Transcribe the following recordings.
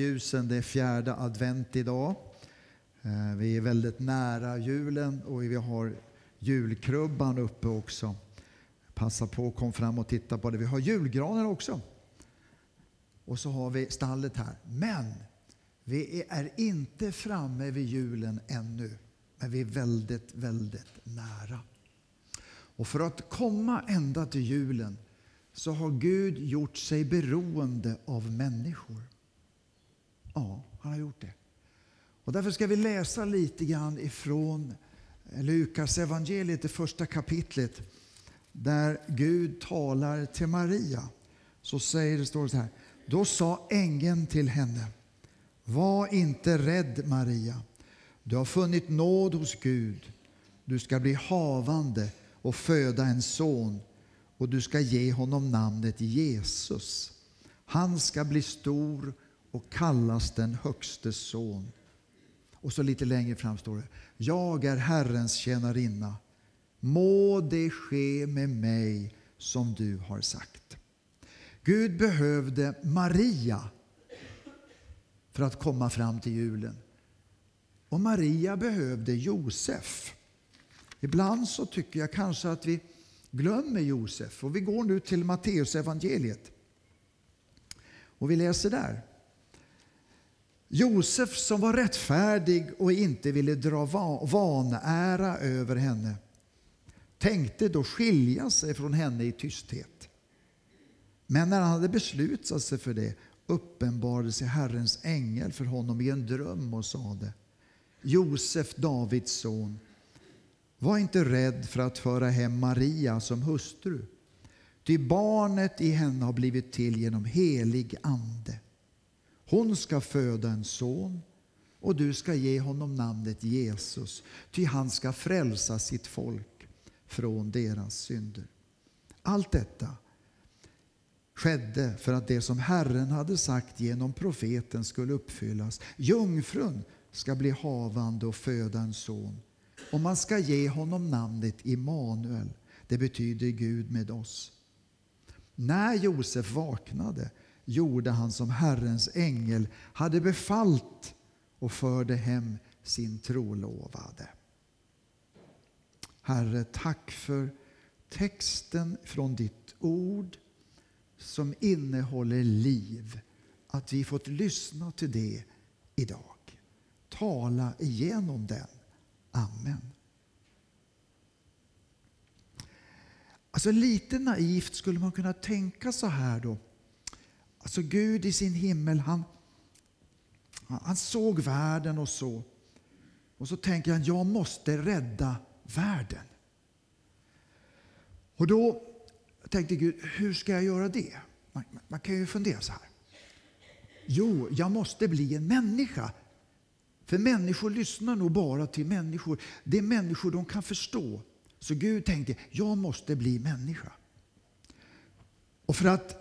adventsljusen. Det är fjärde advent idag. Eh, vi är väldigt nära julen och vi har julkrubban uppe också. Passa på att komma fram och titta på det. Vi har julgranen också. Och så har vi stallet här. Men vi är inte framme vid julen ännu. Men vi är väldigt, väldigt nära. Och för att komma ända till julen så har Gud gjort sig beroende av människor. Ja, han har gjort det. Och därför ska vi läsa lite grann ifrån Lukas evangeliet, det första kapitlet, där Gud talar till Maria. Så säger det, står det så här. Då sa ängeln till henne, var inte rädd Maria. Du har funnit nåd hos Gud. Du ska bli havande och föda en son och du ska ge honom namnet Jesus. Han ska bli stor och kallas den högste son. Och så lite längre fram står det. Jag är Herrens tjänarinna. Må det ske med mig som du har sagt. Gud behövde Maria för att komma fram till julen. Och Maria behövde Josef. Ibland så tycker jag kanske att vi glömmer Josef. Och vi går nu till Matteus evangeliet. Och vi läser där. Josef som var rättfärdig och inte ville dra vanära över henne tänkte då skilja sig från henne i tysthet. Men när han hade beslutat sig för det uppenbarade sig Herrens ängel för honom i en dröm och sade Josef, Davids son, var inte rädd för att föra hem Maria som hustru. Ty barnet i henne har blivit till genom helig ande. Hon ska föda en son och du ska ge honom namnet Jesus, ty han ska frälsa sitt folk från deras synder. Allt detta skedde för att det som Herren hade sagt genom profeten skulle uppfyllas. Jungfrun ska bli havande och föda en son och man ska ge honom namnet Immanuel. Det betyder Gud med oss. När Josef vaknade gjorde han som Herrens ängel hade befallt och förde hem sin trolovade. Herre, tack för texten från ditt ord som innehåller liv. Att vi fått lyssna till det idag. Tala igenom den. Amen. Alltså lite naivt skulle man kunna tänka så här då. Alltså Gud i sin himmel, han, han såg världen och så. Och så tänker han, jag måste rädda världen. Och då tänkte Gud, hur ska jag göra det? Man, man kan ju fundera så här. Jo, jag måste bli en människa för människor lyssnar nog bara till människor. Det är människor de kan förstå. Så Gud tänkte, jag måste bli människa. Och för att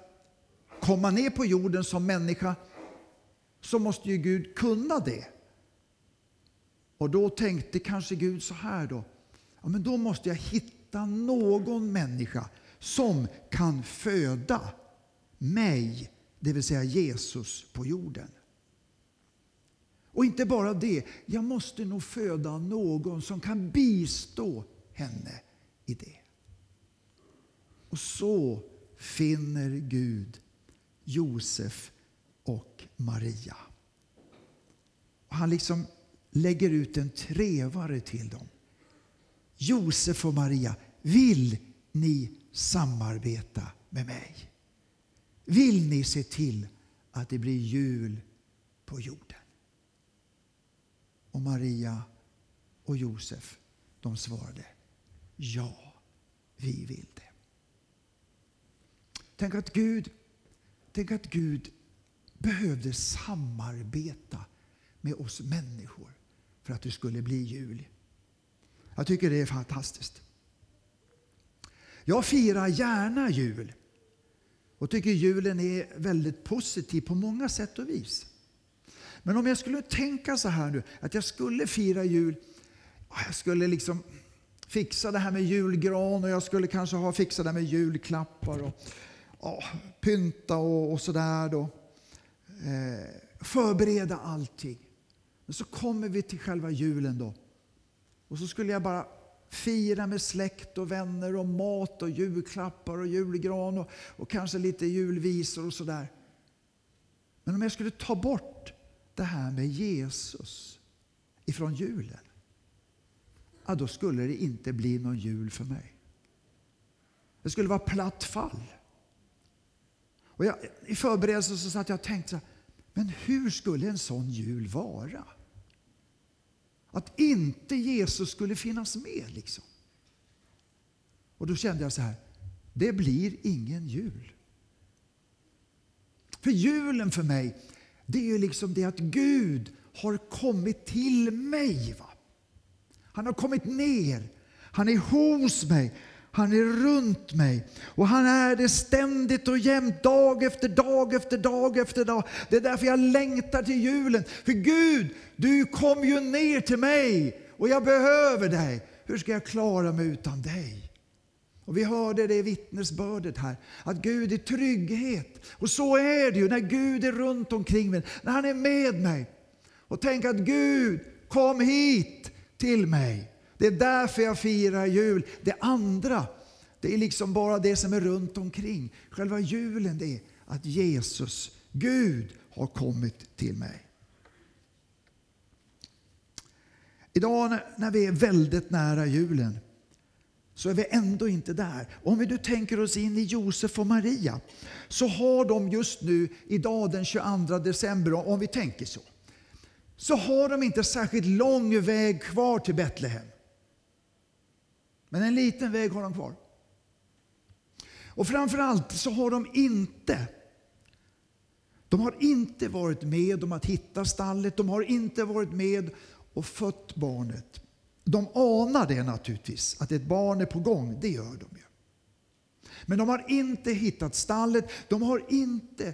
komma ner på jorden som människa så måste ju Gud kunna det. Och då tänkte kanske Gud så här då. Ja, men då måste jag hitta någon människa som kan föda mig, det vill säga Jesus på jorden. Och inte bara det, jag måste nog föda någon som kan bistå henne i det. Och så finner Gud Josef och Maria. Och han liksom lägger ut en trevare till dem. Josef och Maria, vill ni samarbeta med mig? Vill ni se till att det blir jul på jorden? Och Maria och Josef, de svarade ja, vi vill det. Tänk att Gud, tänk att Gud behövde samarbeta med oss människor för att det skulle bli jul. Jag tycker det är fantastiskt. Jag firar gärna jul och tycker julen är väldigt positiv på många sätt och vis. Men om jag skulle tänka så här nu, att jag skulle fira jul, jag skulle liksom fixa det här med julgran och jag skulle kanske ha fixat det med julklappar och ja, pynta och, och sådär då. Eh, förbereda allting. Men så kommer vi till själva julen då. Och så skulle jag bara fira med släkt och vänner och mat och julklappar och julgran och, och kanske lite julvisor och sådär. Men om jag skulle ta bort det här med Jesus ifrån julen, ja, då skulle det inte bli någon jul för mig. Det skulle vara platt fall. Och jag, I förberedelsen så satt jag och tänkte så här, men hur skulle en sån jul vara? Att inte Jesus skulle finnas med. liksom. Och då kände jag så här, det blir ingen jul. För julen för mig, det är ju liksom det att Gud har kommit till mig. Va? Han har kommit ner, han är hos mig, han är runt mig. Och han är det ständigt och jämt, dag efter dag efter dag efter dag. Det är därför jag längtar till julen. För Gud, du kom ju ner till mig och jag behöver dig. Hur ska jag klara mig utan dig? Och Vi hörde det i vittnesbördet här, att Gud är trygghet. Och så är det ju när Gud är runt omkring mig, när han är med mig. Och tänk att Gud, kom hit till mig. Det är därför jag firar jul. Det andra, det är liksom bara det som är runt omkring. Själva julen det är att Jesus, Gud, har kommit till mig. Idag när vi är väldigt nära julen så är vi ändå inte där. Om vi nu tänker oss in i Josef och Maria så har de just nu, idag den 22 december, om vi tänker så, så har de inte särskilt lång väg kvar till Betlehem. Men en liten väg har de kvar. Och framförallt så har de inte de har inte varit med om att hitta stallet, de har inte varit med och fött barnet. De anar det naturligtvis, att ett barn är på gång, det gör de ju. Men de har inte hittat stallet, de har inte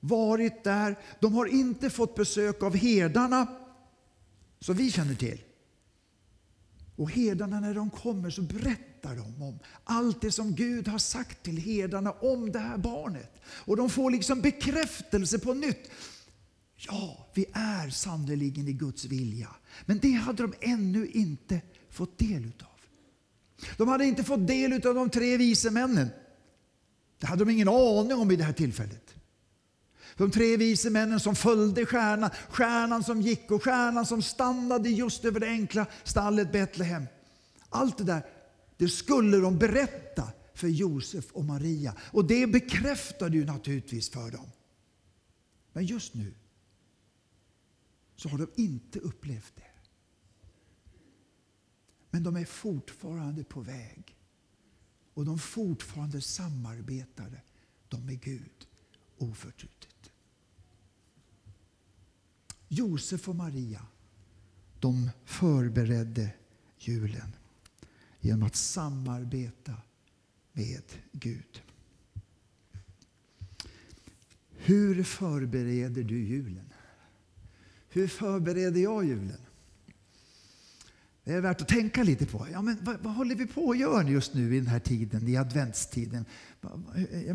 varit där, de har inte fått besök av herdarna, som vi känner till. Och herdarna när de kommer så berättar de om allt det som Gud har sagt till herdarna om det här barnet. Och de får liksom bekräftelse på nytt. Ja, vi är sannerligen i Guds vilja. Men det hade de ännu inte fått del utav. De hade inte fått del utav de tre vise männen. Det hade de ingen aning om i det här tillfället. De tre vise männen som följde stjärnan, stjärnan som gick och stjärnan som stannade just över det enkla stallet Betlehem. Allt det där, det skulle de berätta för Josef och Maria. Och det bekräftade ju naturligtvis för dem. Men just nu så har de inte upplevt det. Men de är fortfarande på väg. Och de fortfarande samarbetade de med Gud oförtrutet. Josef och Maria de förberedde julen genom att samarbeta med Gud. Hur förbereder du julen? Hur förbereder jag julen? Det är värt att tänka lite på. Ja, men vad, vad håller vi på att göra just nu i den här tiden, i adventstiden?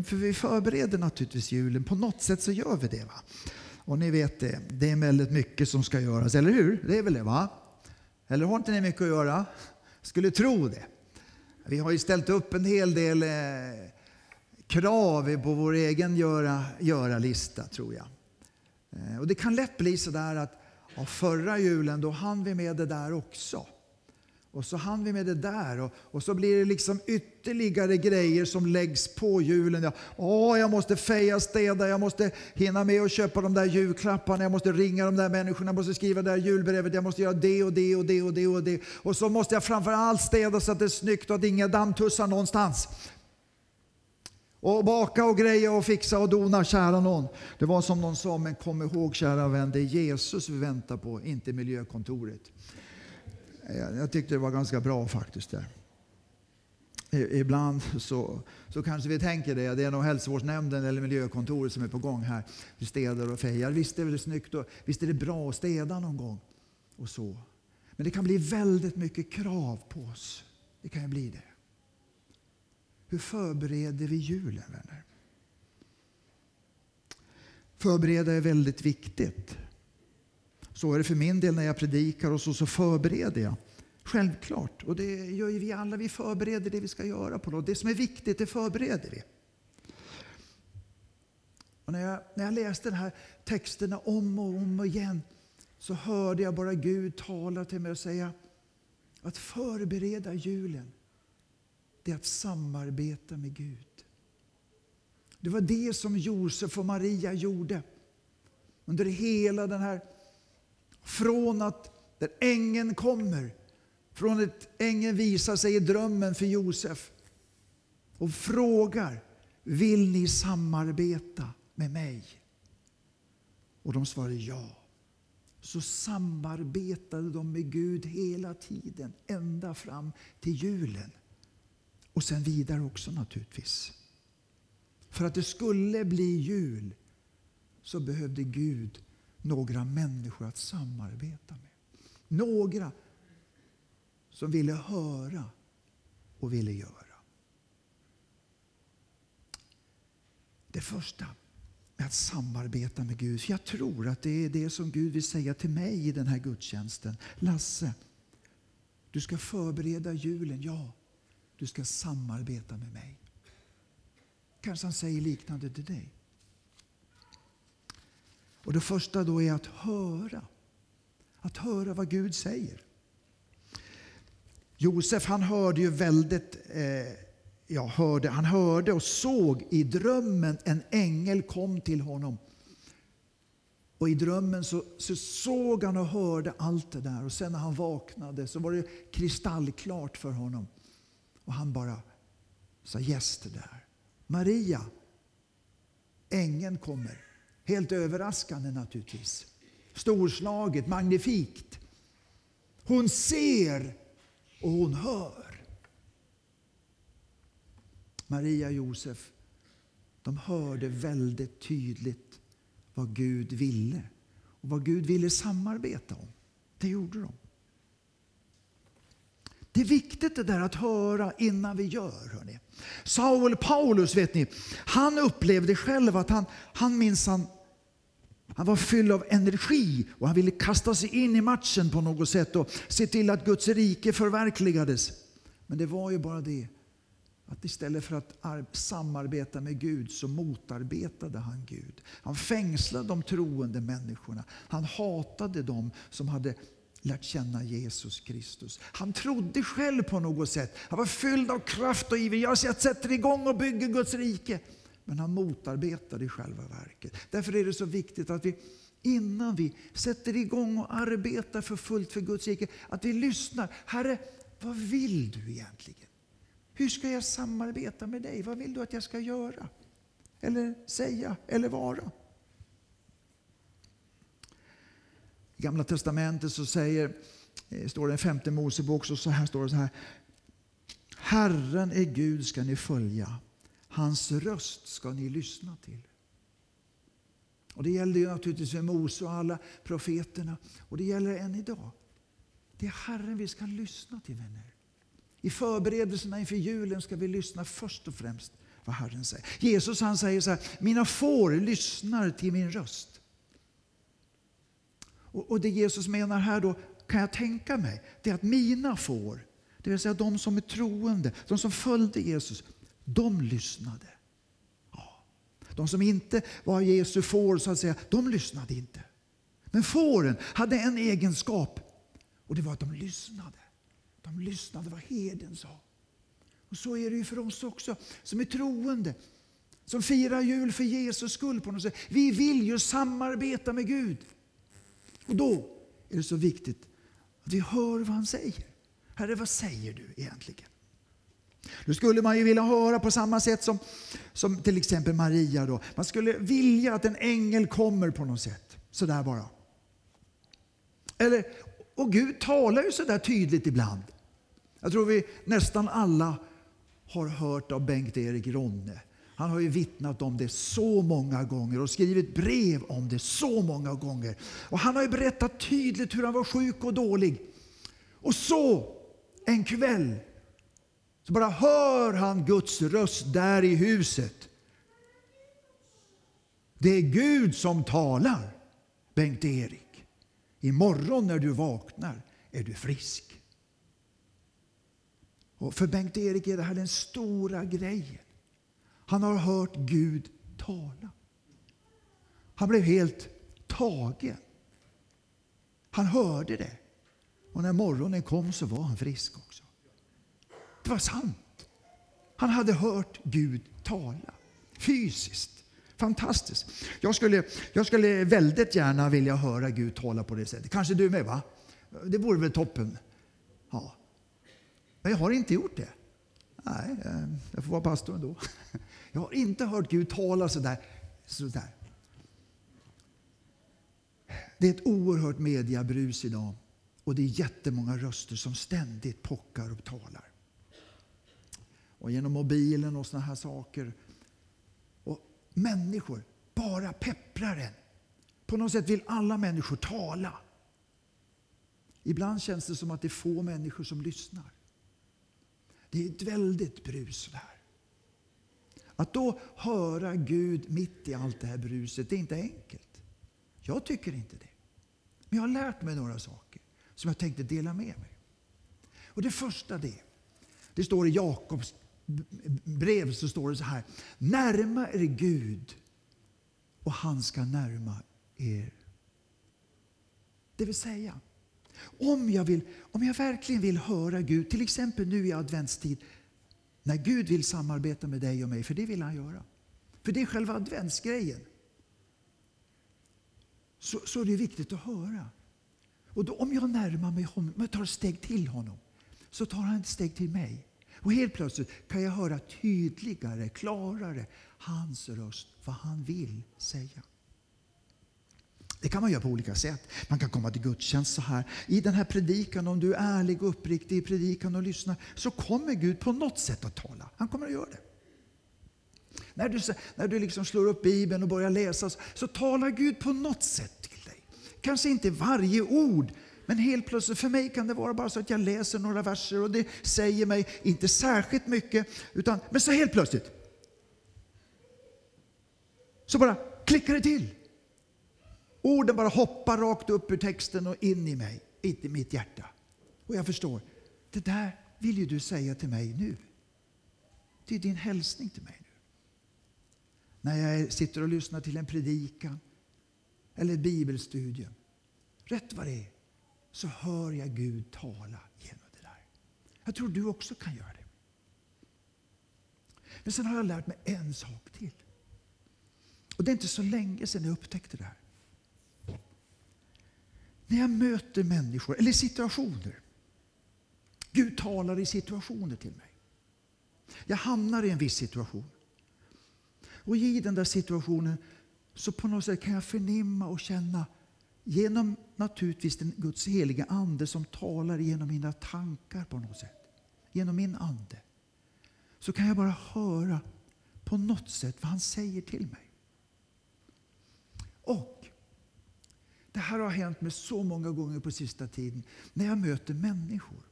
För vi förbereder naturligtvis julen. På något sätt så gör vi det. Va? Och ni vet det, det är väldigt mycket som ska göras, eller hur? Det är väl det va? Eller har inte ni mycket att göra? Skulle tro det. Vi har ju ställt upp en hel del eh, krav på vår egen göra-lista, göra tror jag. Eh, och det kan lätt bli så där att ja, förra julen då hann vi med det där också. Och så hann vi med det där och, och så blir det liksom ytterligare grejer som läggs på julen. Ja, åh, jag måste feja, städa, jag måste hinna med att köpa de där julklapparna, jag måste ringa de där människorna, jag måste skriva det där julbrevet, jag måste göra det och det och det och det och det. Och så måste jag framför allt städa så att det är snyggt och att inga dammtussar någonstans. Och baka och greja och fixa och dona, kära någon. Det var som någon sa, men kom ihåg kära vän, det är Jesus vi väntar på, inte miljökontoret. Eh, jag tyckte det var ganska bra faktiskt. där. Ibland så, så kanske vi tänker det, det är nog hälsovårdsnämnden eller miljökontoret som är på gång här. Vi städar och fejar. Visst är det snyggt och visst är det bra att städa någon gång. och så. Men det kan bli väldigt mycket krav på oss. Det kan ju bli det. Hur förbereder vi julen, vänner? Förbereda är väldigt viktigt. Så är det för min del när jag predikar och så, så förbereder jag. Självklart. Och det gör ju vi alla. Vi förbereder det vi ska göra på något. Det som är viktigt, det förbereder vi. Och när, jag, när jag läste de här texterna om och om igen så hörde jag bara Gud tala till mig och säga att förbereda julen, det är att samarbeta med Gud. Det var det som Josef och Maria gjorde under hela den här... Från att där ängeln kommer, från att ängeln visar sig i drömmen för Josef och frågar Vill ni samarbeta med mig? Och de svarade ja. Så samarbetade de med Gud hela tiden, ända fram till julen. Och sen vidare också naturligtvis. För att det skulle bli jul så behövde Gud några människor att samarbeta med. Några som ville höra och ville göra. Det första är att samarbeta med Gud. För jag tror att det är det som Gud vill säga till mig i den här gudstjänsten. Lasse, du ska förbereda julen. Ja, du ska samarbeta med mig. Kanske han säger liknande till dig. Och Det första då är att höra. Att höra vad Gud säger. Josef han hörde ju väldigt, eh, ja, hörde, han hörde och såg i drömmen en ängel kom till honom. Och i drömmen så, så, såg han och hörde allt det där. Och sen när han vaknade så var det kristallklart för honom. Och han bara sa yes det där. Maria, ängeln kommer. Helt överraskande naturligtvis. Storslaget, magnifikt. Hon ser och hon hör. Maria och Josef, de hörde väldigt tydligt vad Gud ville och vad Gud ville samarbeta om. Det gjorde de. Det är viktigt det där att höra innan vi gör. Hörrni. Saul Paulus, vet ni, han upplevde själv att han, han minsann han var fylld av energi och han ville kasta sig in i matchen på något sätt och se till att Guds rike förverkligades. Men det var ju bara det att istället för att samarbeta med Gud så motarbetade han Gud. Han fängslade de troende människorna. Han hatade dem som hade lärt känna Jesus Kristus. Han trodde själv på något sätt. Han var fylld av kraft och iver. Jag sätter igång och bygger Guds rike. Men han motarbetar det i själva verket. Därför är det så viktigt att vi innan vi sätter igång och arbetar för fullt för Guds rike, att vi lyssnar. Herre, vad vill du egentligen? Hur ska jag samarbeta med dig? Vad vill du att jag ska göra? Eller säga eller vara? I Gamla Testamentet så säger, eh, står det i femte Mosebok, så här står det så här. Herren är Gud ska ni följa. Hans röst ska ni lyssna till. Och Det gällde ju naturligtvis för Mose och alla profeterna. Och det gäller än idag. Det är Herren vi ska lyssna till vänner. I förberedelserna inför julen ska vi lyssna först och främst vad Herren säger. Jesus han säger så här, mina får lyssnar till min röst. Och, och det Jesus menar här då, kan jag tänka mig, det är att mina får, det vill säga de som är troende, de som följde Jesus, de lyssnade. Ja. De som inte var Jesu får, så att säga, de lyssnade inte. Men fåren hade en egenskap och det var att de lyssnade. De lyssnade vad herden sa. Och så är det ju för oss också som är troende. Som firar jul för Jesus skull på något sätt. Vi vill ju samarbeta med Gud. Och då är det så viktigt att vi hör vad han säger. Herre, vad säger du egentligen? Nu skulle man ju vilja höra på samma sätt som, som till exempel Maria. Då. Man skulle vilja att en ängel kommer på något sätt. Sådär bara. Eller, och Gud talar ju sådär tydligt ibland. Jag tror vi nästan alla har hört av Bengt-Erik Ronne. Han har ju vittnat om det så många gånger och skrivit brev om det så många gånger. Och Han har ju berättat tydligt hur han var sjuk och dålig. Och så, en kväll, så bara hör han Guds röst där i huset. Det är Gud som talar, Bengt-Erik. Imorgon när du vaknar är du frisk. Och för Bengt-Erik är det här den stora grejen. Han har hört Gud tala. Han blev helt tagen. Han hörde det. Och när morgonen kom så var han frisk också. Det var sant. Han hade hört Gud tala. Fysiskt. Fantastiskt. Jag skulle, jag skulle väldigt gärna vilja höra Gud tala på det sättet. Kanske du med va? Det vore väl toppen. Ja. Men jag har inte gjort det. Nej, eh, jag får vara pastor ändå. Jag har inte hört Gud tala så där. Det är ett oerhört mediabrus idag. Och det är jättemånga röster som ständigt pockar och talar. Och genom mobilen och såna här saker. Och människor bara pepprar en. På något sätt vill alla människor tala. Ibland känns det som att det är få människor som lyssnar. Det är ett väldigt brus där. Att då höra Gud mitt i allt det här bruset, det är inte enkelt. Jag tycker inte det. Men jag har lärt mig några saker som jag tänkte dela med mig. Och Det första det, det står i Jakobs brev så står det så här. Närma er Gud och han ska närma er. Det vill säga, om jag, vill, om jag verkligen vill höra Gud, till exempel nu i adventstid, när Gud vill samarbeta med dig och mig, för det vill han göra. För det är själva adventsgrejen. Så, så är det viktigt att höra. Och då, om jag närmar mig honom, om jag tar ett steg till honom, så tar han ett steg till mig. Och helt plötsligt kan jag höra tydligare, klarare hans röst, vad han vill säga. Det kan man göra på olika sätt. Man kan komma till gudstjänst så här. I den här predikan, om du är ärlig och uppriktig i predikan och lyssnar, så kommer Gud på något sätt att tala. Han kommer att göra det. När du, när du liksom slår upp Bibeln och börjar läsa så talar Gud på något sätt till dig. Kanske inte varje ord, men helt plötsligt, för mig kan det vara bara så att jag läser några verser och det säger mig inte särskilt mycket. Utan, men så helt plötsligt så bara klickar det till. Orden bara hoppar rakt upp ur texten och in i mig, in i mitt hjärta. Och jag förstår, det där vill ju du säga till mig nu. Det är din hälsning till mig nu. När jag sitter och lyssnar till en predikan eller ett bibelstudium. Rätt vad det är så hör jag Gud tala genom det där. Jag tror du också kan göra det. Men sen har jag lärt mig en sak till. Och det är inte så länge sedan jag upptäckte det här. När jag möter människor, eller situationer. Gud talar i situationer till mig. Jag hamnar i en viss situation. Och i den där situationen så på något sätt kan jag förnimma och känna genom naturligtvis den Guds heliga Ande som talar genom mina tankar på något sätt. Genom min ande. Så kan jag bara höra på något sätt vad han säger till mig. Och det här har hänt mig så många gånger på sista tiden när jag möter människor.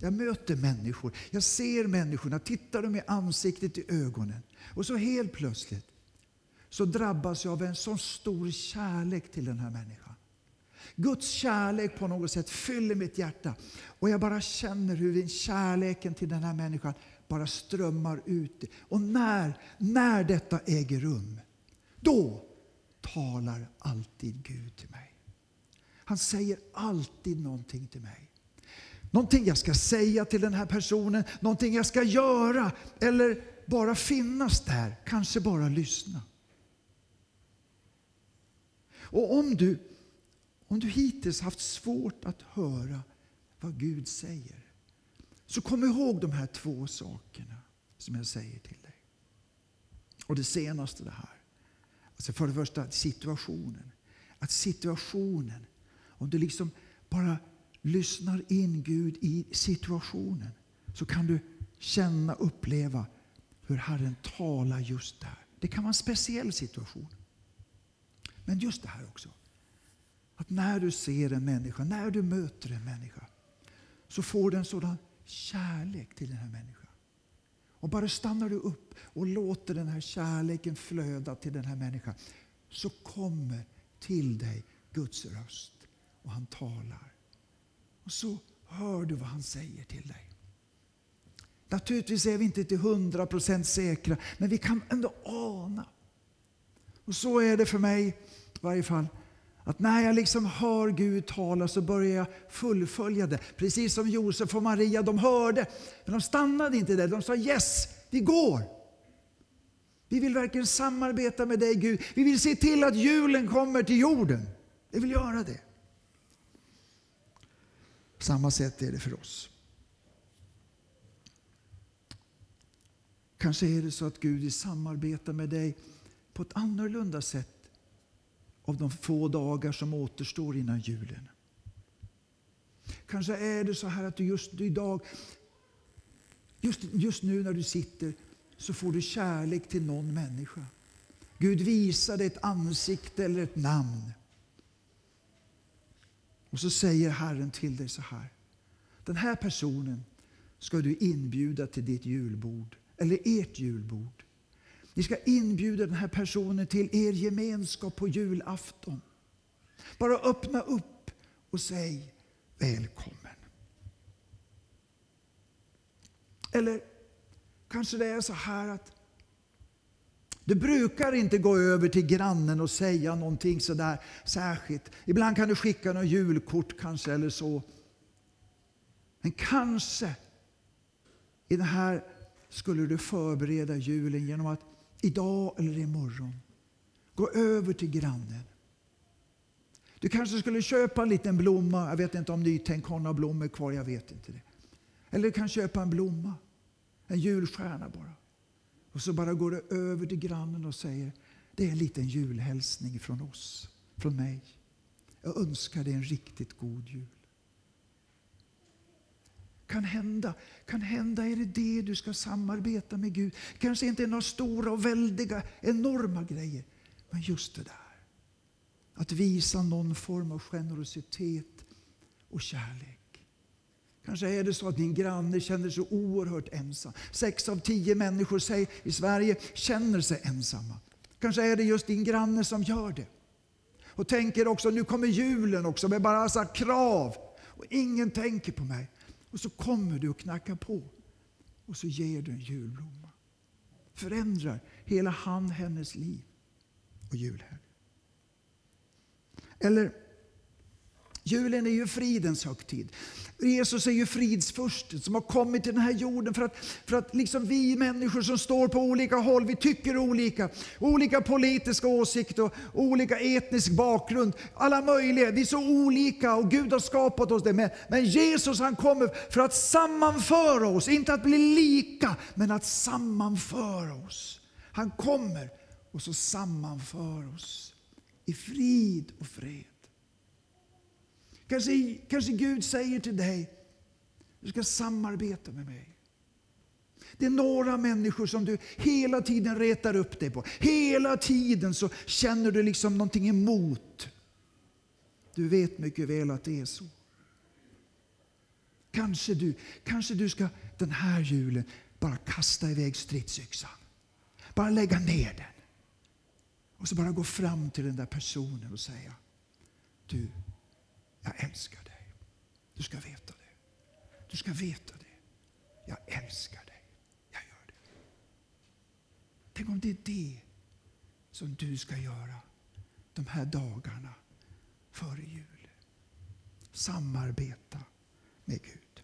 Jag möter människor, jag ser människorna, tittar dem i ansiktet, i ögonen. Och så helt plötsligt så drabbas jag av en så stor kärlek till den här människan. Guds kärlek på något sätt fyller mitt hjärta. Och jag bara känner hur kärleken till den här människan bara strömmar ut. Och när, när detta äger rum, då talar alltid Gud till mig. Han säger alltid någonting till mig. Någonting jag ska säga till den här personen, någonting jag ska göra eller bara finnas där, kanske bara lyssna. Och om du, om du hittills haft svårt att höra vad Gud säger, så kom ihåg de här två sakerna som jag säger till dig. Och det senaste det här. Alltså för det första situationen. Att situationen, om du liksom bara lyssnar in Gud i situationen så kan du känna, uppleva hur Herren talar just där. Det kan vara en speciell situation. Men just det här också. Att när du ser en människa, när du möter en människa så får du en sådan kärlek till den här människan. Och bara stannar du upp och låter den här kärleken flöda till den här människan. så kommer till dig Guds röst och han talar. Och så hör du vad han säger till dig. Naturligtvis är vi inte till hundra procent säkra, men vi kan ändå ana. Och så är det för mig i varje fall. Att när jag liksom hör Gud tala så börjar jag fullfölja det. Precis som Josef och Maria, de hörde. Men de stannade inte där. De sa yes, vi går. Vi vill verkligen samarbeta med dig Gud. Vi vill se till att julen kommer till jorden. Vi vill göra det. På samma sätt är det för oss. Kanske är det så att Gud vill samarbeta med dig på ett annorlunda sätt av de få dagar som återstår innan julen. Kanske är det så här att du just idag, just, just nu när du sitter, så får du kärlek till någon människa. Gud visar dig ett ansikte eller ett namn. Och så säger Herren till dig så här. Den här personen ska du inbjuda till ditt julbord, eller ert julbord. Ni ska inbjuda den här personen till er gemenskap på julafton. Bara öppna upp och säg välkommen. Eller kanske det är så här att du brukar inte gå över till grannen och säga någonting sådär särskilt. Ibland kan du skicka något julkort kanske eller så. Men kanske i det här skulle du förbereda julen genom att idag eller imorgon gå över till grannen. Du kanske skulle köpa en liten blomma. Jag vet inte om Nytänk har några blommor kvar. Jag vet inte det. Eller du kan köpa en blomma. En julstjärna bara. Och så bara går du över till grannen och säger det är en liten julhälsning från oss, från mig. Jag önskar dig en riktigt god jul. Kan hända, kan hända är det det du ska samarbeta med Gud. kanske inte är några stora och väldiga, enorma grejer. Men just det där. Att visa någon form av generositet och kärlek. Kanske är det så att din granne känner sig oerhört ensam. Sex av tio människor i Sverige känner sig ensamma. Kanske är det just din granne som gör det. Och tänker också, nu kommer julen också med bara massa krav. Och ingen tänker på mig. Och så kommer du och knackar på. Och så ger du en julblomma. Förändrar hela han, hennes liv och julhelg. Eller Julen är ju fridens högtid. Jesus är ju fridsfursten som har kommit till den här jorden för att, för att liksom vi människor som står på olika håll, vi tycker olika. Olika politiska åsikter, och olika etnisk bakgrund. Alla möjliga. Vi är så olika och Gud har skapat oss det. Men, men Jesus han kommer för att sammanföra oss. Inte att bli lika, men att sammanföra oss. Han kommer och så sammanför oss i frid och fred. Kanske, kanske Gud säger till dig, du ska samarbeta med mig. Det är några människor som du hela tiden retar upp dig på. Hela tiden så känner du liksom någonting emot. Du vet mycket väl att det är så. Kanske du, kanske du ska den här julen bara kasta iväg stridsyxan. Bara lägga ner den. Och så bara gå fram till den där personen och säga, du, jag älskar dig. Du ska veta det. Du ska veta det. Jag älskar dig. Jag gör det. Tänk om det är det som du ska göra de här dagarna före jul. Samarbeta med Gud.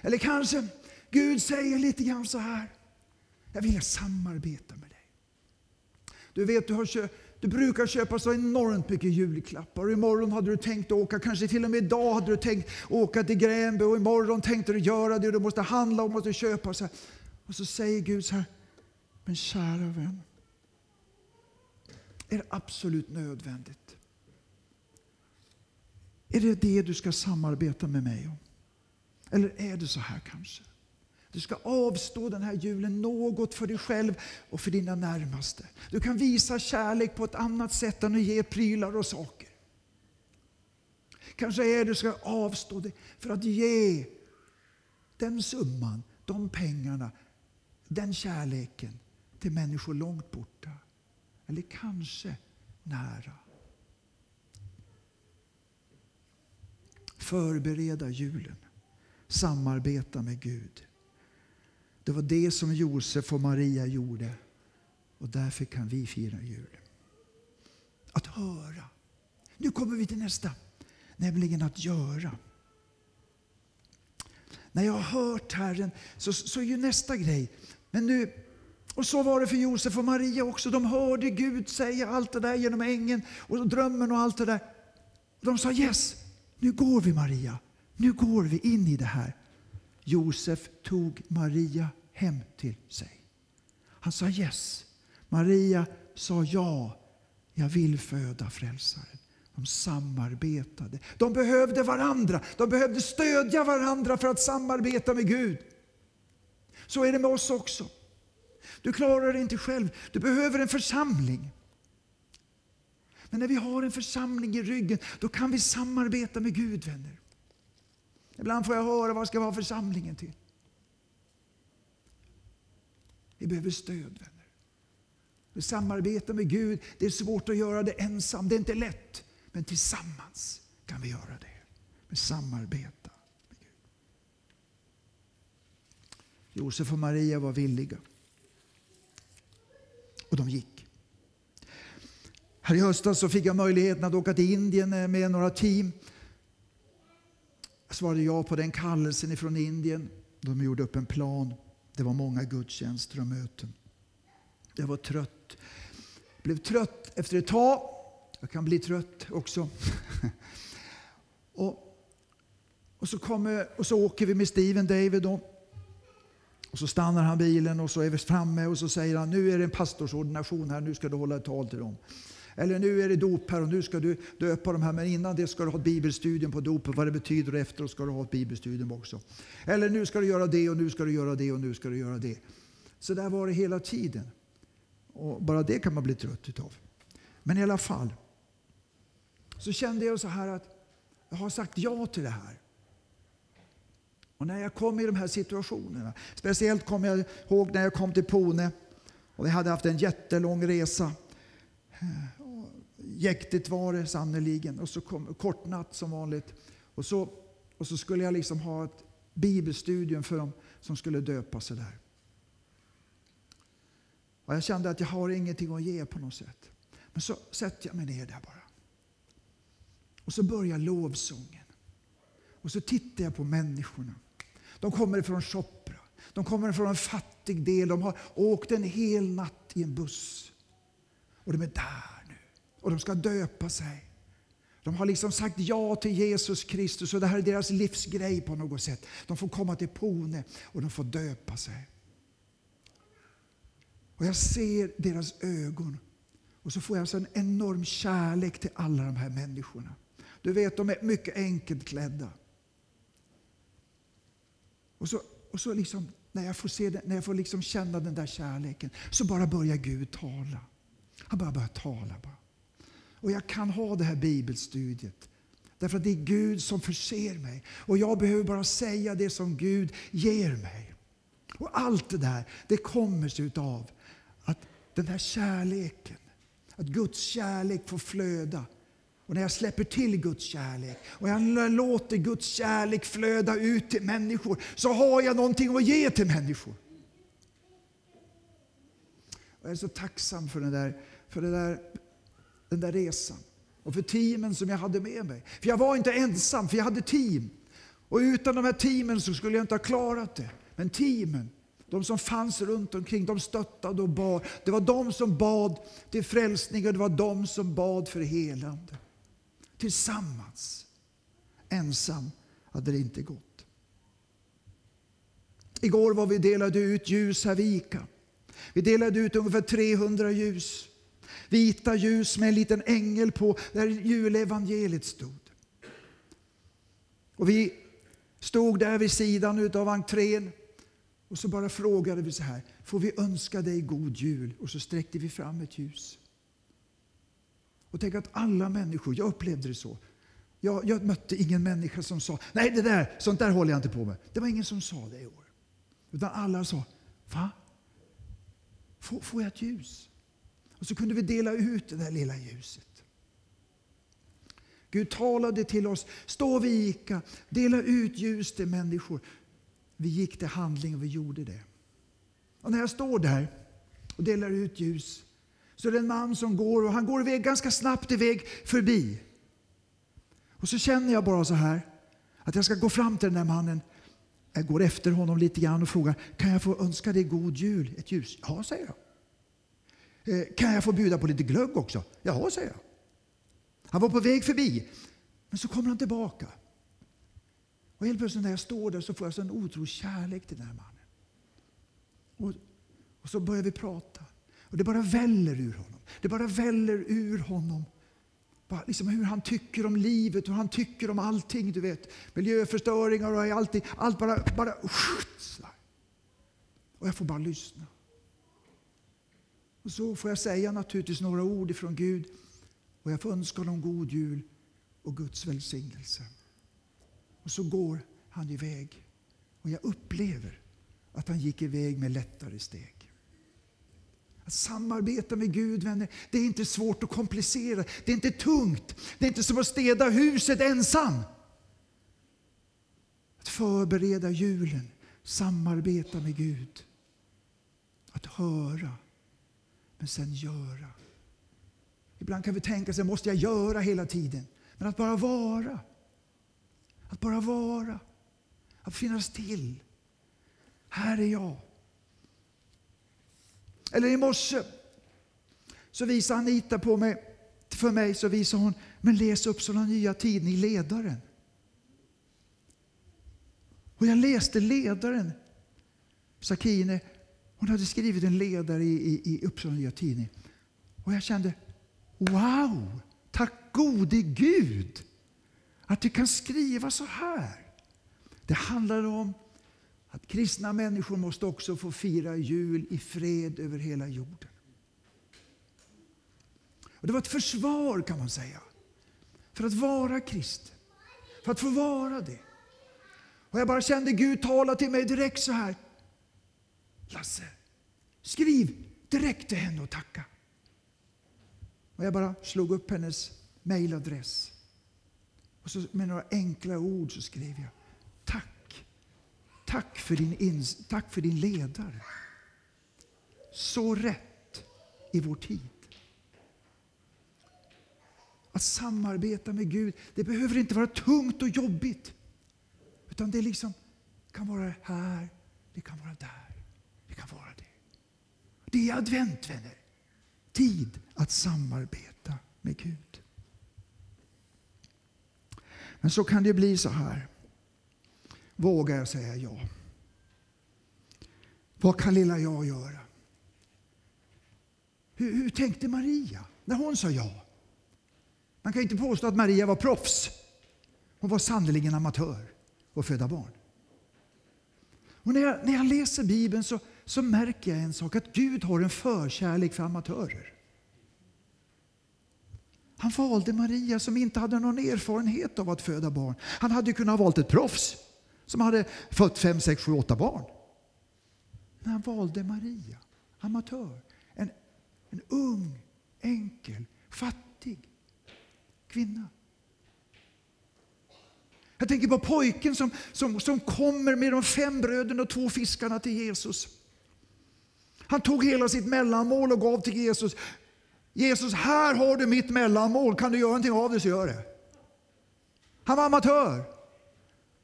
Eller kanske Gud säger lite grann så här. Jag vill samarbeta med dig. Du vet, du har du brukar köpa så enormt mycket julklappar. Och imorgon hade du tänkt åka, kanske till och med idag hade du tänkt åka till Gränby och imorgon tänkte du göra det. Du måste handla och måste köpa. Och så, och så säger Gud så här, men kära vän. Är det absolut nödvändigt? Är det det du ska samarbeta med mig om? Eller är det så här kanske? Du ska avstå den här julen något för dig själv och för dina närmaste. Du kan visa kärlek på ett annat sätt än att ge prylar och saker. Kanske är det du ska avstå det för att ge den summan, de pengarna, den kärleken till människor långt borta. eller kanske nära. Förbereda julen. Samarbeta med Gud. Det var det som Josef och Maria gjorde. Och därför kan vi fira jul. Att höra. Nu kommer vi till nästa. Nämligen att göra. När jag har hört Herren så, så är ju nästa grej. Men nu, och så var det för Josef och Maria också. De hörde Gud säga allt det där genom ängen och drömmen och allt det där. De sa yes, nu går vi Maria. Nu går vi in i det här. Josef tog Maria hem till sig. Han sa yes. Maria sa ja, jag vill föda frälsaren. De samarbetade. De behövde varandra. De behövde stödja varandra för att samarbeta med Gud. Så är det med oss också. Du klarar det inte själv. Du behöver en församling. Men när vi har en församling i ryggen, då kan vi samarbeta med Gud, vänner. Ibland får jag höra, vad ska vi ha församlingen till? Vi behöver stöd, vänner. Samarbeta med Gud, det är svårt att göra det ensam. Det är inte lätt. Men tillsammans kan vi göra det. Med samarbeta med Gud. Josef och Maria var villiga. Och de gick. Här i höstas så fick jag möjligheten att åka till Indien med några team. Jag svarade ja på den kallelsen ifrån Indien. De gjorde upp en plan. Det var många gudstjänster och möten. Jag var trött. Jag blev trött efter ett tag. Jag kan bli trött också. och, och, så kommer, och så åker vi med Steven David. Då. Och så stannar han bilen och så är vi framme och så säger han nu är det en pastorsordination här, nu ska du hålla ett tal till dem. Eller nu är det dop här och nu ska du döpa de här, men innan det ska du ha ett bibelstudium på dopet, vad det betyder och efteråt ska du ha ett bibelstudium också. Eller nu ska du göra det och nu ska du göra det och nu ska du göra det. Så där var det hela tiden. Och bara det kan man bli trött utav. Men i alla fall, så kände jag så här att jag har sagt ja till det här. Och när jag kom i de här situationerna, speciellt kommer jag ihåg när jag kom till Pone och vi hade haft en jättelång resa jäktigt var det sannerligen. Och så kom kort natt som vanligt. Och så, och så skulle jag liksom ha ett bibelstudium för dem som skulle döpa sig där. Och jag kände att jag har ingenting att ge på något sätt. Men så sätter jag mig ner där bara. Och så börjar lovsången. Och så tittar jag på människorna. De kommer från Chopra. De kommer från en fattig del. De har åkt en hel natt i en buss. Och de är där och de ska döpa sig. De har liksom sagt ja till Jesus Kristus och det här är deras livsgrej på något sätt. De får komma till Pone och de får döpa sig. Och jag ser deras ögon och så får jag alltså en enorm kärlek till alla de här människorna. Du vet, de är mycket enkelt klädda. Och så, och så liksom, när jag får, se det, när jag får liksom känna den där kärleken så bara börjar Gud tala. Han bara börjar tala. Bara. Och jag kan ha det här bibelstudiet. Därför att det är Gud som förser mig. Och jag behöver bara säga det som Gud ger mig. Och allt det där, det kommer sig utav att den här kärleken, att Guds kärlek får flöda. Och när jag släpper till Guds kärlek och jag låter Guds kärlek flöda ut till människor så har jag någonting att ge till människor. Jag är så tacksam för, den där, för det där den där resan. Och för teamen som jag hade med mig. För jag var inte ensam, för jag hade team. Och utan de här teamen så skulle jag inte ha klarat det. Men teamen, de som fanns runt omkring, de stöttade och bad. Det var de som bad till frälsning och det var de som bad för helande. Tillsammans. Ensam hade det inte gått. Igår var vi delade ut ljus här vid Ica. Vi delade ut ungefär 300 ljus. Vita ljus med en liten ängel på där julevangeliet stod. Och vi stod där vid sidan av entrén och så bara frågade vi så här, får vi önska dig god jul? Och så sträckte vi fram ett ljus. Och tänk att alla människor, jag upplevde det så. Jag, jag mötte ingen människa som sa, nej det där, sånt där håller jag inte på med. Det var ingen som sa det i år. Utan alla sa, va? Får, får jag ett ljus? Och så kunde vi dela ut det där lilla ljuset. Gud talade till oss, stå vid Ica, dela ut ljus till människor. Vi gick till handling och vi gjorde det. Och när jag står där och delar ut ljus så är det en man som går och han går iväg ganska snabbt iväg förbi. Och så känner jag bara så här att jag ska gå fram till den där mannen. Jag går efter honom lite grann och frågar kan jag få önska dig god jul, ett ljus? Ja, säger jag. Eh, kan jag få bjuda på lite glögg också? Ja, säger jag. Han var på väg förbi, men så kommer han tillbaka. Och helt plötsligt när jag står där så får jag så en otrolig kärlek till den här mannen. Och, och så börjar vi prata. Och det bara väller ur honom. Det bara väller ur honom. Bara liksom hur han tycker om livet, hur han tycker om allting. du vet. Miljöförstöringar och allting. Allt bara... bara och jag får bara lyssna. Och så får jag säga naturligtvis några ord ifrån Gud. Och jag får önska honom god jul och Guds välsignelse. Och så går han iväg. Och jag upplever att han gick iväg med lättare steg. Att samarbeta med Gud, vänner, det är inte svårt och komplicerat. Det är inte tungt. Det är inte som att städa huset ensam. Att förbereda julen, samarbeta med Gud. Att höra, men sen göra. Ibland kan vi tänka sig, måste jag göra hela tiden? Men att bara vara. Att bara vara. Att finnas till. Här är jag. Eller i morse så visade Anita på mig, för mig så visade hon, men läs Uppsala Nya Tidning, Ledaren. Och jag läste Ledaren. Sakine, hon hade skrivit en ledare i, i, i Uppsala Nya Tidning. Och jag kände, wow, tack gode Gud att du kan skriva så här. Det handlar om att kristna människor måste också få fira jul i fred över hela jorden. Och det var ett försvar kan man säga. För att vara kristen. För att få vara det. Och jag bara kände Gud tala till mig direkt så här. Lasse, skriv direkt till henne och tacka. Och jag bara slog upp hennes mejladress. Och så med några enkla ord så skrev jag Tack för din, tack för din ledare. Så rätt i vår tid. Att samarbeta med Gud, det behöver inte vara tungt och jobbigt. Utan det liksom kan vara här, det kan vara där, det kan vara det. Det är advent, vänner. Tid att samarbeta med Gud. Men så kan det bli så här vågar jag säga ja. Vad kan lilla jag göra? Hur, hur tänkte Maria när hon sa ja? Man kan inte påstå att Maria var proffs. Hon var sannerligen amatör och föda barn. Och när, jag, när jag läser Bibeln så, så märker jag en sak, att Gud har en förkärlek för amatörer. Han valde Maria som inte hade någon erfarenhet av att föda barn. Han hade kunnat ha valt ett proffs som hade fött fem, sex, sju, åtta barn. Men han valde Maria, amatör. En, en ung, enkel, fattig kvinna. Jag tänker på pojken som, som, som kommer med de fem bröden och två fiskarna till Jesus. Han tog hela sitt mellanmål och gav till Jesus. Jesus, här har du mitt mellanmål. Kan du göra någonting av det så gör det. Han var amatör.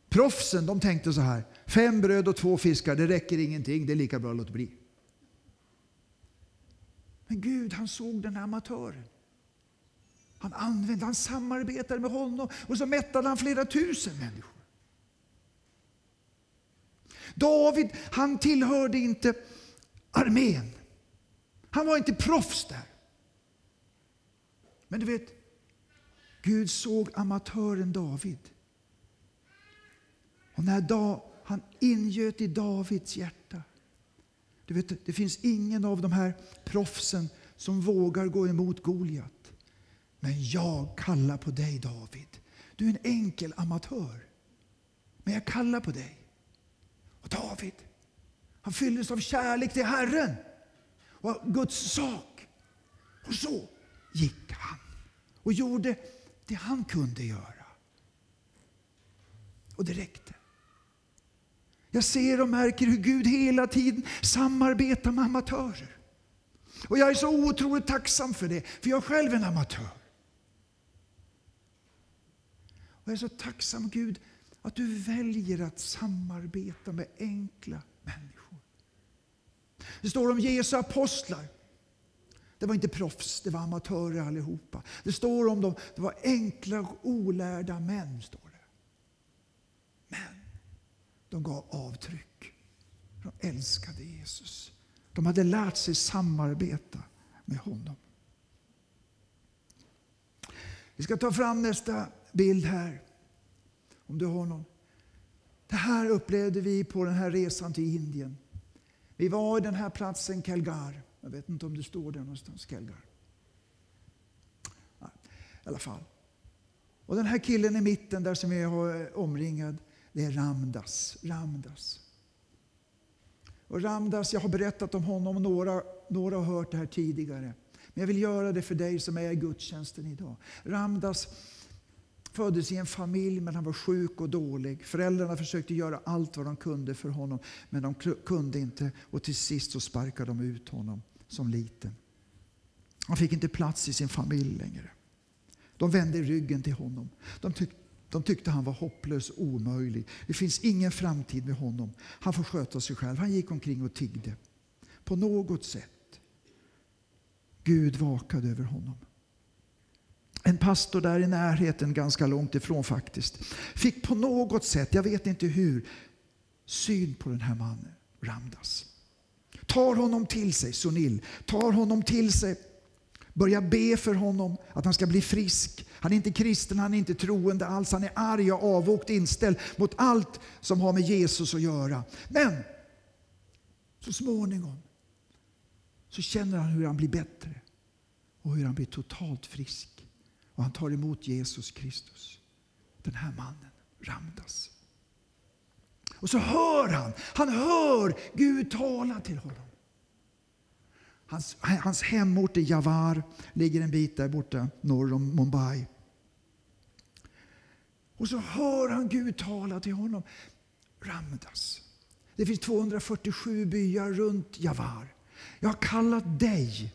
Proffsen de tänkte så här, fem bröd och två fiskar, det räcker ingenting, det är lika bra att låta bli. Men Gud han såg den här amatören. Han använde, han samarbetade med honom och så mättade han flera tusen människor. David, han tillhörde inte armén. Han var inte proffs där. Men du vet, Gud såg amatören David. Och när da, han ingöt i Davids hjärta. Du vet, det finns ingen av de här proffsen som vågar gå emot Goliat. Men jag kallar på dig David. Du är en enkel amatör. Men jag kallar på dig. Och David, han fylldes av kärlek till Herren och Guds sak. Och så gick han och gjorde det han kunde göra. Och det räckte. Jag ser och märker hur Gud hela tiden samarbetar med amatörer. Och jag är så otroligt tacksam för det, för jag är själv en amatör. Och jag är så tacksam Gud att du väljer att samarbeta med enkla. Det står om Jesu apostlar. Det var inte proffs, det var amatörer allihopa. Det står om dem, det var enkla och olärda män. står det. Men de gav avtryck. De älskade Jesus. De hade lärt sig samarbeta med honom. Vi ska ta fram nästa bild här. Om du har någon. Det här upplevde vi på den här resan till Indien. Vi var i den här platsen Kalgar. Jag vet inte om det står där någonstans, Kalgar. I alla fall. Och den här killen i mitten där som är eh, omringad, det är Ramdas. Ramdas. Och Ramdas, jag har berättat om honom, några, några har hört det här tidigare. Men jag vill göra det för dig som är i gudstjänsten idag. Ramdas föddes i en familj men han var sjuk och dålig. Föräldrarna försökte göra allt vad de kunde för honom men de kunde inte och till sist så sparkade de ut honom som liten. Han fick inte plats i sin familj längre. De vände ryggen till honom. De, tyck, de tyckte han var hopplös och omöjlig. Det finns ingen framtid med honom. Han får sköta sig själv. Han gick omkring och tiggde. På något sätt. Gud vakade över honom. En pastor där i närheten, ganska långt ifrån faktiskt, fick på något sätt, jag vet inte hur, syn på den här mannen, Ramdas. Tar honom till sig, Sunil, tar honom till sig, börjar be för honom att han ska bli frisk. Han är inte kristen, han är inte troende alls, han är arg och avvokt inställd mot allt som har med Jesus att göra. Men så småningom så känner han hur han blir bättre och hur han blir totalt frisk. Och han tar emot Jesus Kristus. Den här mannen, Ramdas. Och så hör han, han hör Gud tala till honom. Hans, hans hemort i Javar ligger en bit där borta norr om Mumbai. Och så hör han Gud tala till honom. Ramdas. Det finns 247 byar runt Javar. Jag har kallat dig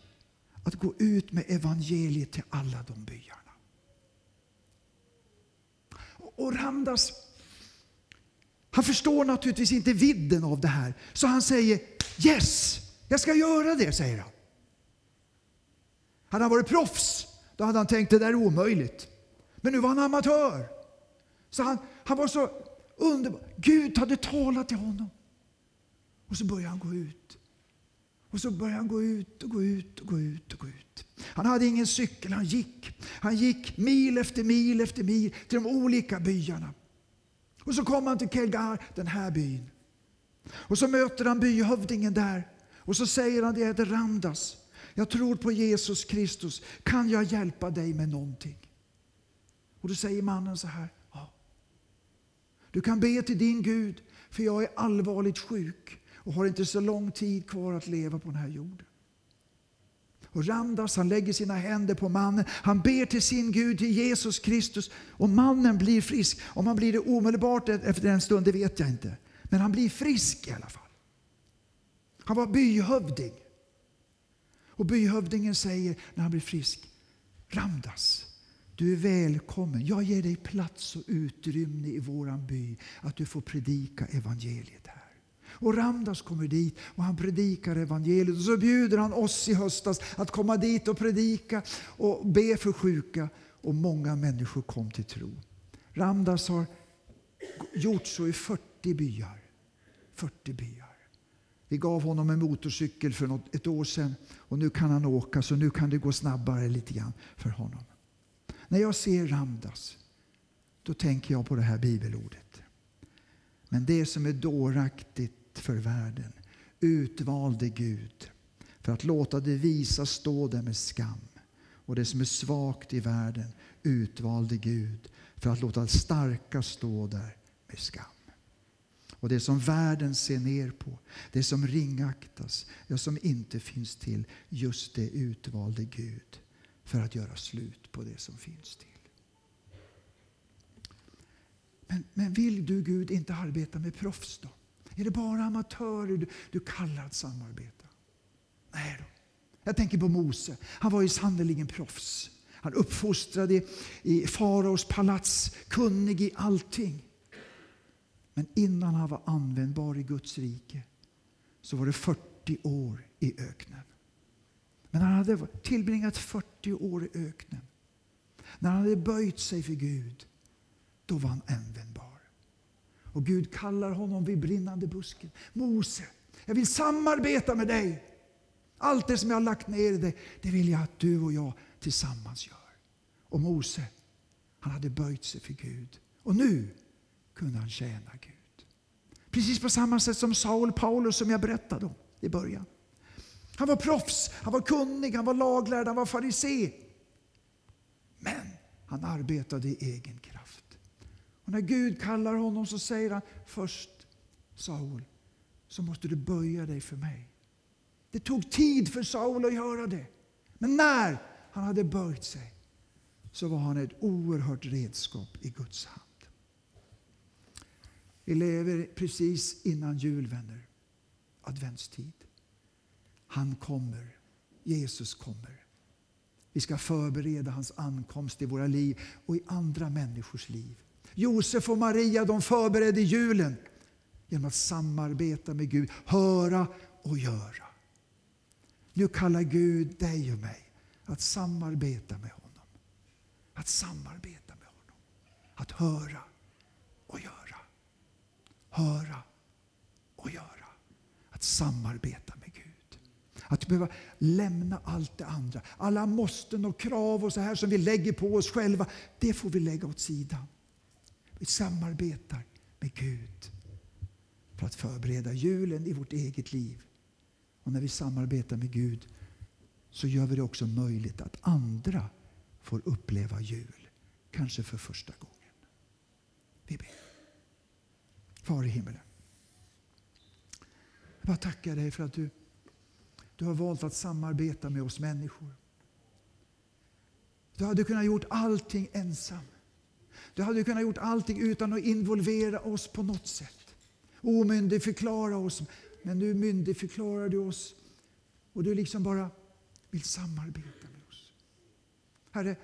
att gå ut med evangeliet till alla de byarna. Och Ramdas, han förstår naturligtvis inte vidden av det här. Så han säger Yes, jag ska göra det, säger han. Hade han varit proffs, då hade han tänkt det där är omöjligt. Men nu var han amatör. Så han, han var så underbar. Gud hade talat till honom. Och så började han gå ut. Och så började han gå ut och gå ut och gå ut och gå ut. Han hade ingen cykel, han gick. Han gick mil efter mil efter mil till de olika byarna. Och så kom han till Kelgar, den här byn. Och så möter han byhövdingen där. Och så säger han, det heter Ramdas. Jag tror på Jesus Kristus. Kan jag hjälpa dig med någonting? Och då säger mannen så här, ja. Du kan be till din Gud, för jag är allvarligt sjuk och har inte så lång tid kvar att leva på den här jorden. Och Ramdas han lägger sina händer på mannen. Han ber till sin Gud, till Jesus Kristus. Och mannen blir frisk. Om han blir det omedelbart efter en stund, det vet jag inte. Men han blir frisk i alla fall. Han var byhövding. Och byhövdingen säger när han blir frisk, Ramdas, du är välkommen. Jag ger dig plats och utrymme i våran by att du får predika evangeliet. Och Ramdas kommer dit och han predikar evangeliet. Och så bjuder han oss i höstas att komma dit och predika och be för sjuka. Och många människor kom till tro. Ramdas har gjort så i 40 byar. 40 byar. Vi gav honom en motorcykel för något, ett år sedan och nu kan han åka så nu kan det gå snabbare lite grann för honom. När jag ser Ramdas då tänker jag på det här bibelordet. Men det som är dåraktigt för världen utvalde Gud för att låta det visa stå där med skam. Och det som är svagt i världen utvalde Gud för att låta det starka stå där med skam. Och det som världen ser ner på, det som ringaktas, det som inte finns till, just det utvalde Gud för att göra slut på det som finns till. Men, men vill du Gud inte arbeta med proffs då? Är det bara amatörer du, du kallar att samarbeta? Nej då. Jag tänker på Mose. Han var ju sannerligen proffs. Han uppfostrade i faraos palats, kunnig i allting. Men innan han var användbar i Guds rike så var det 40 år i öknen. Men han hade tillbringat 40 år i öknen. När han hade böjt sig för Gud, då var han användbar. Och Gud kallar honom vid brinnande busken. Mose, jag vill samarbeta med dig. Allt det som jag har lagt ner i dig, det vill jag att du och jag tillsammans gör. Och Mose, han hade böjt sig för Gud. Och nu kunde han tjäna Gud. Precis på samma sätt som Saul Paulus som jag berättade om i början. Han var proffs, han var kunnig, han var laglärd, han var farisé. Men han arbetade i egen kraft. Och när Gud kallar honom så säger han först Saul, så måste du böja dig för mig. Det tog tid för Saul att göra det. Men när han hade böjt sig så var han ett oerhört redskap i Guds hand. Vi lever precis innan jul, vänner. Adventstid. Han kommer. Jesus kommer. Vi ska förbereda hans ankomst i våra liv och i andra människors liv. Josef och Maria de förberedde julen genom att samarbeta med Gud, höra och göra. Nu kallar Gud dig och mig att samarbeta med honom. Att samarbeta med honom. Att höra och göra. Höra och göra. Att samarbeta med Gud. Att behöva lämna allt det andra. Alla måsten och krav och så här som vi lägger på oss själva, det får vi lägga åt sidan. Vi samarbetar med Gud för att förbereda julen i vårt eget liv. Och när vi samarbetar med Gud så gör vi det också möjligt att andra får uppleva jul, kanske för första gången. Vi ber. Far i himmelen. Jag bara tackar dig för att du, du har valt att samarbeta med oss människor. Du hade kunnat gjort allting ensam. Du hade kunnat gjort allting utan att involvera oss på något sätt. Omyndigförklara oss. Men nu myndigförklarar du oss. Och du liksom bara vill samarbeta med oss. Herre,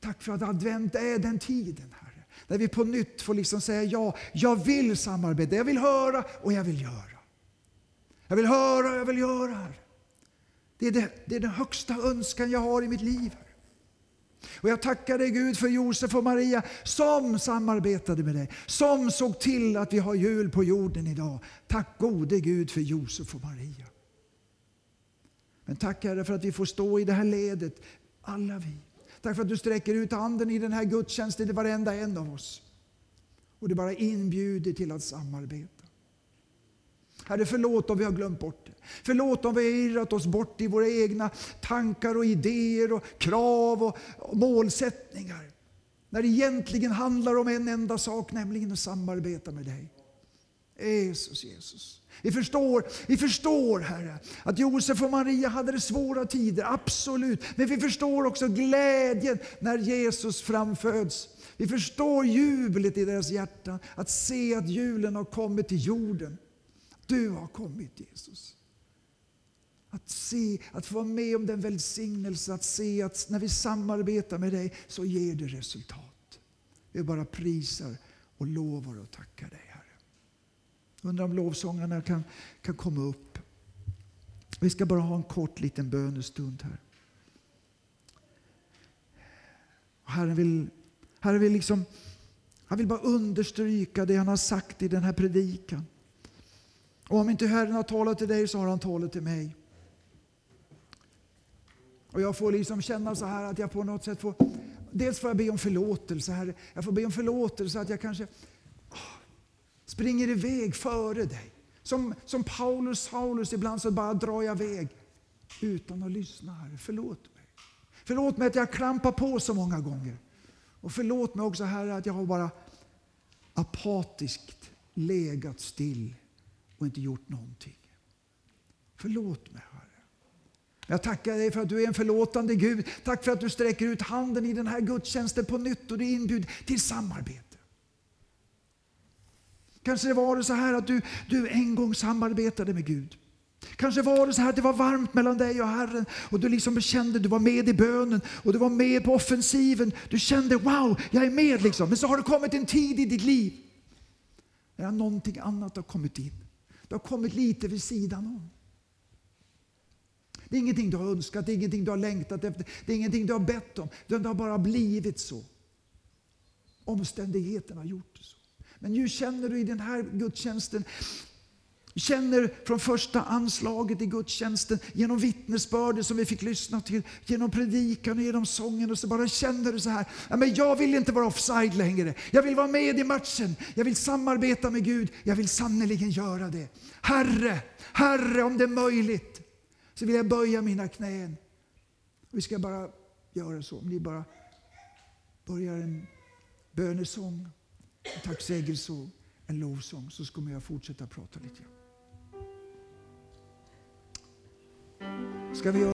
tack för att advent är den tiden, Herre. Där vi på nytt får liksom säga ja, jag vill samarbeta. Jag vill höra och jag vill göra. Jag vill höra och jag vill göra. Herre. Det är, det, det är den högsta önskan jag har i mitt liv. Och jag tackar dig Gud för Josef och Maria som samarbetade med dig. Som såg till att vi har jul på jorden idag. Tack gode Gud för Josef och Maria. Men tack Herre för att vi får stå i det här ledet, alla vi. Tack för att du sträcker ut handen i den här gudstjänsten till varenda en av oss. Och du bara inbjuder till att samarbeta. Herre, förlåt om vi har glömt bort det. Förlåt om vi har irrat oss bort i våra egna tankar och idéer och krav och, målsättningar. När det egentligen handlar om en enda sak, nämligen att samarbeta med dig. Jesus, Jesus. Vi förstår, vi förstår, Herre, att Josef och Maria hade det svåra tider, absolut. Men vi förstår också glädjen när Jesus framföds. Vi förstår jublet i deras hjärtan, att se att julen har kommit till jorden. Du har kommit Jesus. Att se, att få vara med om den välsignelse, att se att när vi samarbetar med dig så ger det resultat. Vi bara prisar och lovar och tackar dig Herre. Undrar om lovsångarna kan, kan komma upp. Vi ska bara ha en kort liten bönestund här. Herren vill, Herren vill liksom, han vill bara understryka det han har sagt i den här predikan. Och om inte Herren har talat till dig så har han talat till mig. Och jag får liksom känna så här att jag på något sätt får, dels får jag be om förlåtelse, Herre. Jag får be om förlåtelse att jag kanske åh, springer iväg före dig. Som, som Paulus, Saulus, ibland så bara drar jag iväg utan att lyssna, Herre. Förlåt mig. Förlåt mig att jag klampar på så många gånger. Och förlåt mig också, Herre, att jag har bara apatiskt legat still och inte gjort någonting. Förlåt mig, Herre. Jag tackar dig för att du är en förlåtande Gud. Tack för att du sträcker ut handen i den här gudstjänsten på nytt och du inbjuder till samarbete. Kanske det var det så här att du, du en gång samarbetade med Gud. Kanske var det så här att det var varmt mellan dig och Herren och du liksom kände, du var med i bönen och du var med på offensiven. Du kände wow, jag är med liksom. Men så har det kommit en tid i ditt liv när någonting annat har kommit in. Det har kommit lite vid sidan om. Det är ingenting du har önskat, det är ingenting du har längtat efter, det är ingenting du har bett om. Det har bara blivit så. Omständigheterna har gjort det så. Men nu känner du i den här gudstjänsten, känner från första anslaget i gudstjänsten, genom vittnesbördet som vi fick lyssna till, genom predikan och genom sången och så bara känner du så här, ja, men jag vill inte vara offside längre. Jag vill vara med i matchen, jag vill samarbeta med Gud, jag vill sannerligen göra det. Herre, Herre om det är möjligt så vill jag böja mina knän. Vi ska bara göra så, om ni bara börjar en bönesång, en tacksägelsång, en lovsång så kommer jag fortsätta prata lite grann. Es que